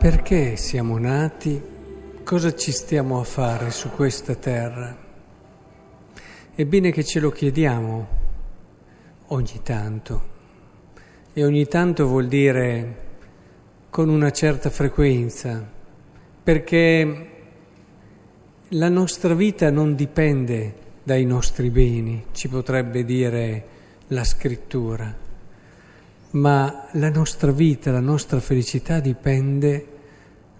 Perché siamo nati? Cosa ci stiamo a fare su questa terra? È bene che ce lo chiediamo ogni tanto. E ogni tanto vuol dire con una certa frequenza, perché la nostra vita non dipende dai nostri beni, ci potrebbe dire la scrittura ma la nostra vita, la nostra felicità dipende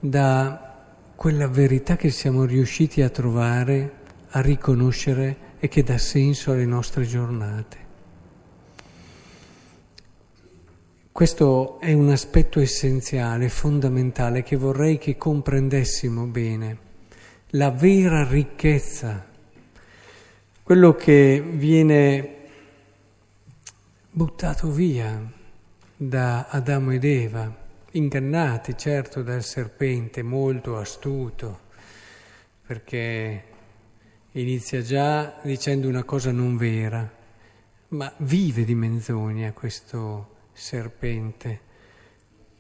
da quella verità che siamo riusciti a trovare, a riconoscere e che dà senso alle nostre giornate. Questo è un aspetto essenziale, fondamentale, che vorrei che comprendessimo bene. La vera ricchezza, quello che viene buttato via, da Adamo ed Eva, ingannati certo dal serpente molto astuto, perché inizia già dicendo una cosa non vera, ma vive di menzogna questo serpente,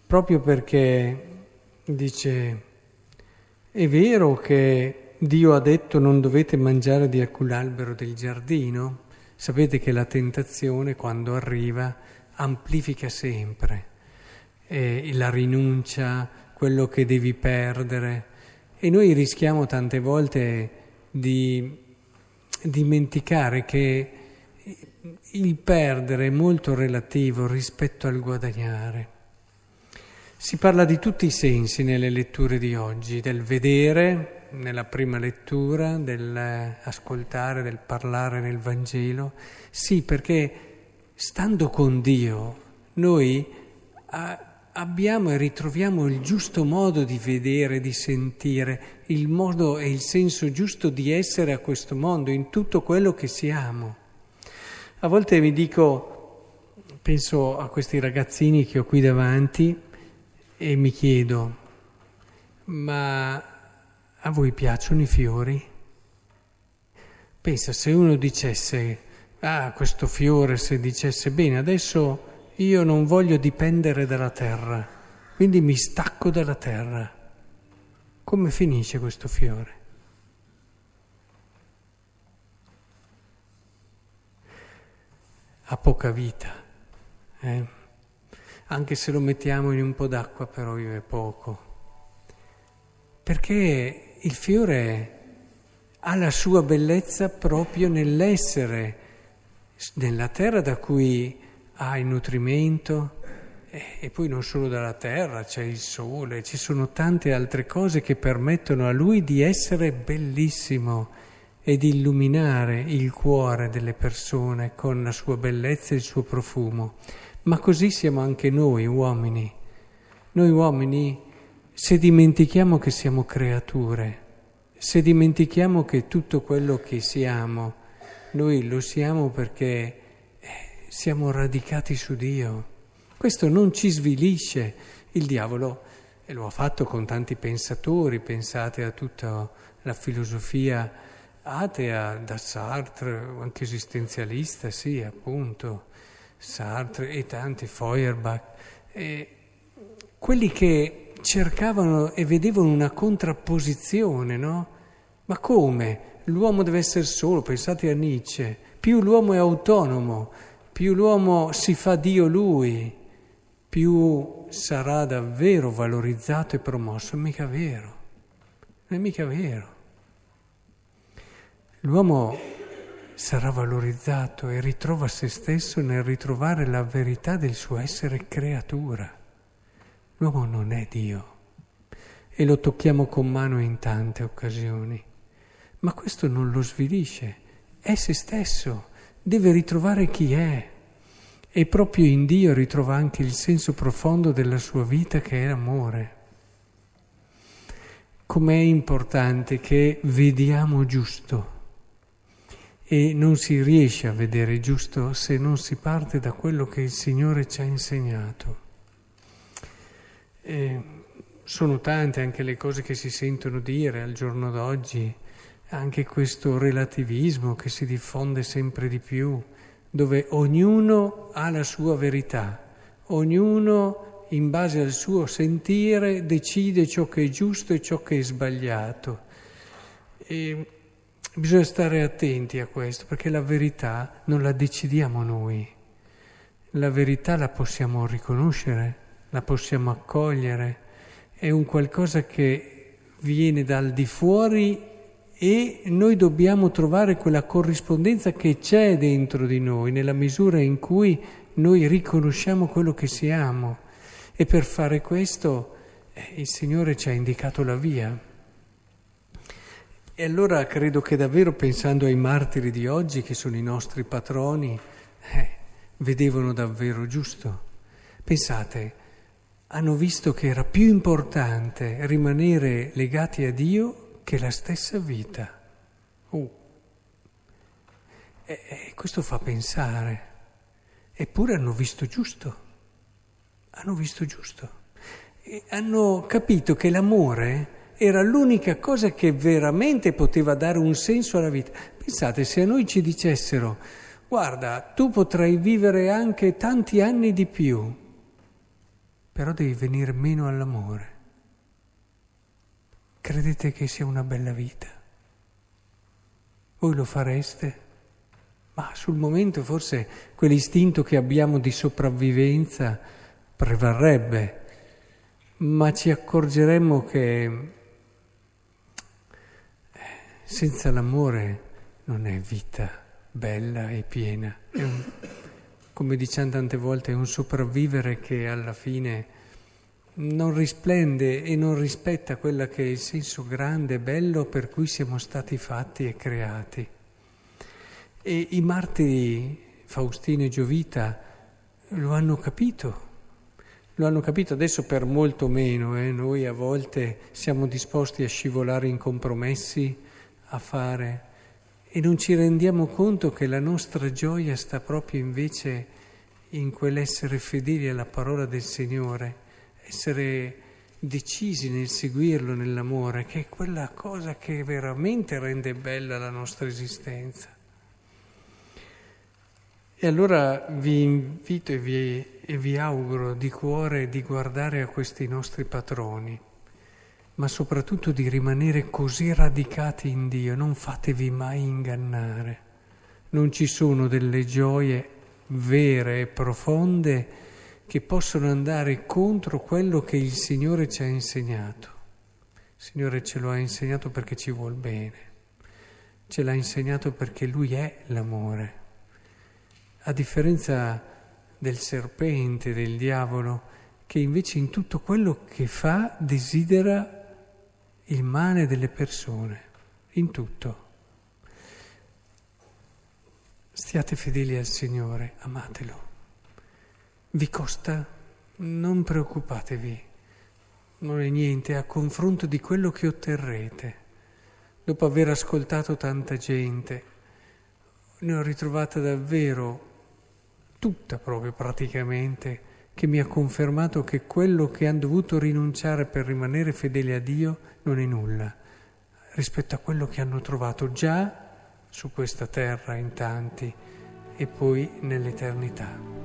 proprio perché dice, è vero che Dio ha detto non dovete mangiare di alcun albero del giardino? Sapete che la tentazione quando arriva amplifica sempre eh, la rinuncia, quello che devi perdere e noi rischiamo tante volte di dimenticare che il perdere è molto relativo rispetto al guadagnare. Si parla di tutti i sensi nelle letture di oggi, del vedere nella prima lettura, dell'ascoltare, del parlare nel Vangelo. Sì, perché stando con Dio, noi abbiamo e ritroviamo il giusto modo di vedere, di sentire, il modo e il senso giusto di essere a questo mondo, in tutto quello che siamo. A volte mi dico, penso a questi ragazzini che ho qui davanti e mi chiedo, ma a voi piacciono i fiori? Pensa se uno dicesse ah, questo fiore se dicesse bene, adesso io non voglio dipendere dalla terra, quindi mi stacco dalla terra. Come finisce questo fiore? Ha poca vita, eh? anche se lo mettiamo in un po' d'acqua però vive poco, perché il fiore ha la sua bellezza proprio nell'essere nella terra da cui ha il nutrimento e poi non solo dalla terra, c'è il sole, ci sono tante altre cose che permettono a lui di essere bellissimo e di illuminare il cuore delle persone con la sua bellezza e il suo profumo. Ma così siamo anche noi uomini. Noi uomini, se dimentichiamo che siamo creature, se dimentichiamo che tutto quello che siamo noi lo siamo perché eh, siamo radicati su Dio. Questo non ci svilisce. Il diavolo e lo ha fatto con tanti pensatori, pensate a tutta la filosofia atea, da Sartre, anche esistenzialista, sì, appunto, Sartre e tanti, Feuerbach, e quelli che cercavano e vedevano una contrapposizione, no? Ma come? L'uomo deve essere solo, pensate a Nietzsche, più l'uomo è autonomo, più l'uomo si fa Dio lui, più sarà davvero valorizzato e promosso. Non è mica vero, non è mica vero. L'uomo sarà valorizzato e ritrova se stesso nel ritrovare la verità del suo essere creatura. L'uomo non è Dio e lo tocchiamo con mano in tante occasioni. Ma questo non lo svilisce, è se stesso, deve ritrovare chi è. E proprio in Dio ritrova anche il senso profondo della sua vita che è l'amore. Com'è importante che vediamo giusto e non si riesce a vedere giusto se non si parte da quello che il Signore ci ha insegnato. E sono tante anche le cose che si sentono dire al giorno d'oggi anche questo relativismo che si diffonde sempre di più, dove ognuno ha la sua verità, ognuno in base al suo sentire, decide ciò che è giusto e ciò che è sbagliato. E bisogna stare attenti a questo, perché la verità non la decidiamo noi. La verità la possiamo riconoscere, la possiamo accogliere, è un qualcosa che viene dal di fuori e noi dobbiamo trovare quella corrispondenza che c'è dentro di noi, nella misura in cui noi riconosciamo quello che siamo. E per fare questo eh, il Signore ci ha indicato la via. E allora credo che davvero pensando ai martiri di oggi, che sono i nostri patroni, eh, vedevano davvero giusto. Pensate, hanno visto che era più importante rimanere legati a Dio che la stessa vita. Uh. E, e questo fa pensare. Eppure hanno visto giusto. Hanno visto giusto. E hanno capito che l'amore era l'unica cosa che veramente poteva dare un senso alla vita. Pensate, se a noi ci dicessero, guarda, tu potrai vivere anche tanti anni di più, però devi venire meno all'amore. Credete che sia una bella vita? Voi lo fareste? Ma sul momento forse quell'istinto che abbiamo di sopravvivenza prevarrebbe, ma ci accorgeremmo che eh, senza l'amore non è vita bella e piena. Un, come diciamo tante volte, è un sopravvivere che alla fine non risplende e non rispetta quella che è il senso grande e bello per cui siamo stati fatti e creati. E i martiri Faustino e Giovita lo hanno capito, lo hanno capito adesso per molto meno, eh? noi a volte siamo disposti a scivolare in compromessi, a fare, e non ci rendiamo conto che la nostra gioia sta proprio invece in quell'essere fedeli alla parola del Signore essere decisi nel seguirlo nell'amore, che è quella cosa che veramente rende bella la nostra esistenza. E allora vi invito e vi, e vi auguro di cuore di guardare a questi nostri patroni, ma soprattutto di rimanere così radicati in Dio, non fatevi mai ingannare. Non ci sono delle gioie vere e profonde che possono andare contro quello che il Signore ci ha insegnato. Il Signore ce lo ha insegnato perché ci vuol bene, ce l'ha insegnato perché Lui è l'amore. A differenza del serpente, del diavolo, che invece in tutto quello che fa desidera il male delle persone, in tutto. Stiate fedeli al Signore, amatelo. Vi costa? Non preoccupatevi, non è niente a confronto di quello che otterrete. Dopo aver ascoltato tanta gente, ne ho ritrovata davvero, tutta proprio praticamente, che mi ha confermato che quello che hanno dovuto rinunciare per rimanere fedeli a Dio non è nulla rispetto a quello che hanno trovato già su questa terra in tanti e poi nell'eternità.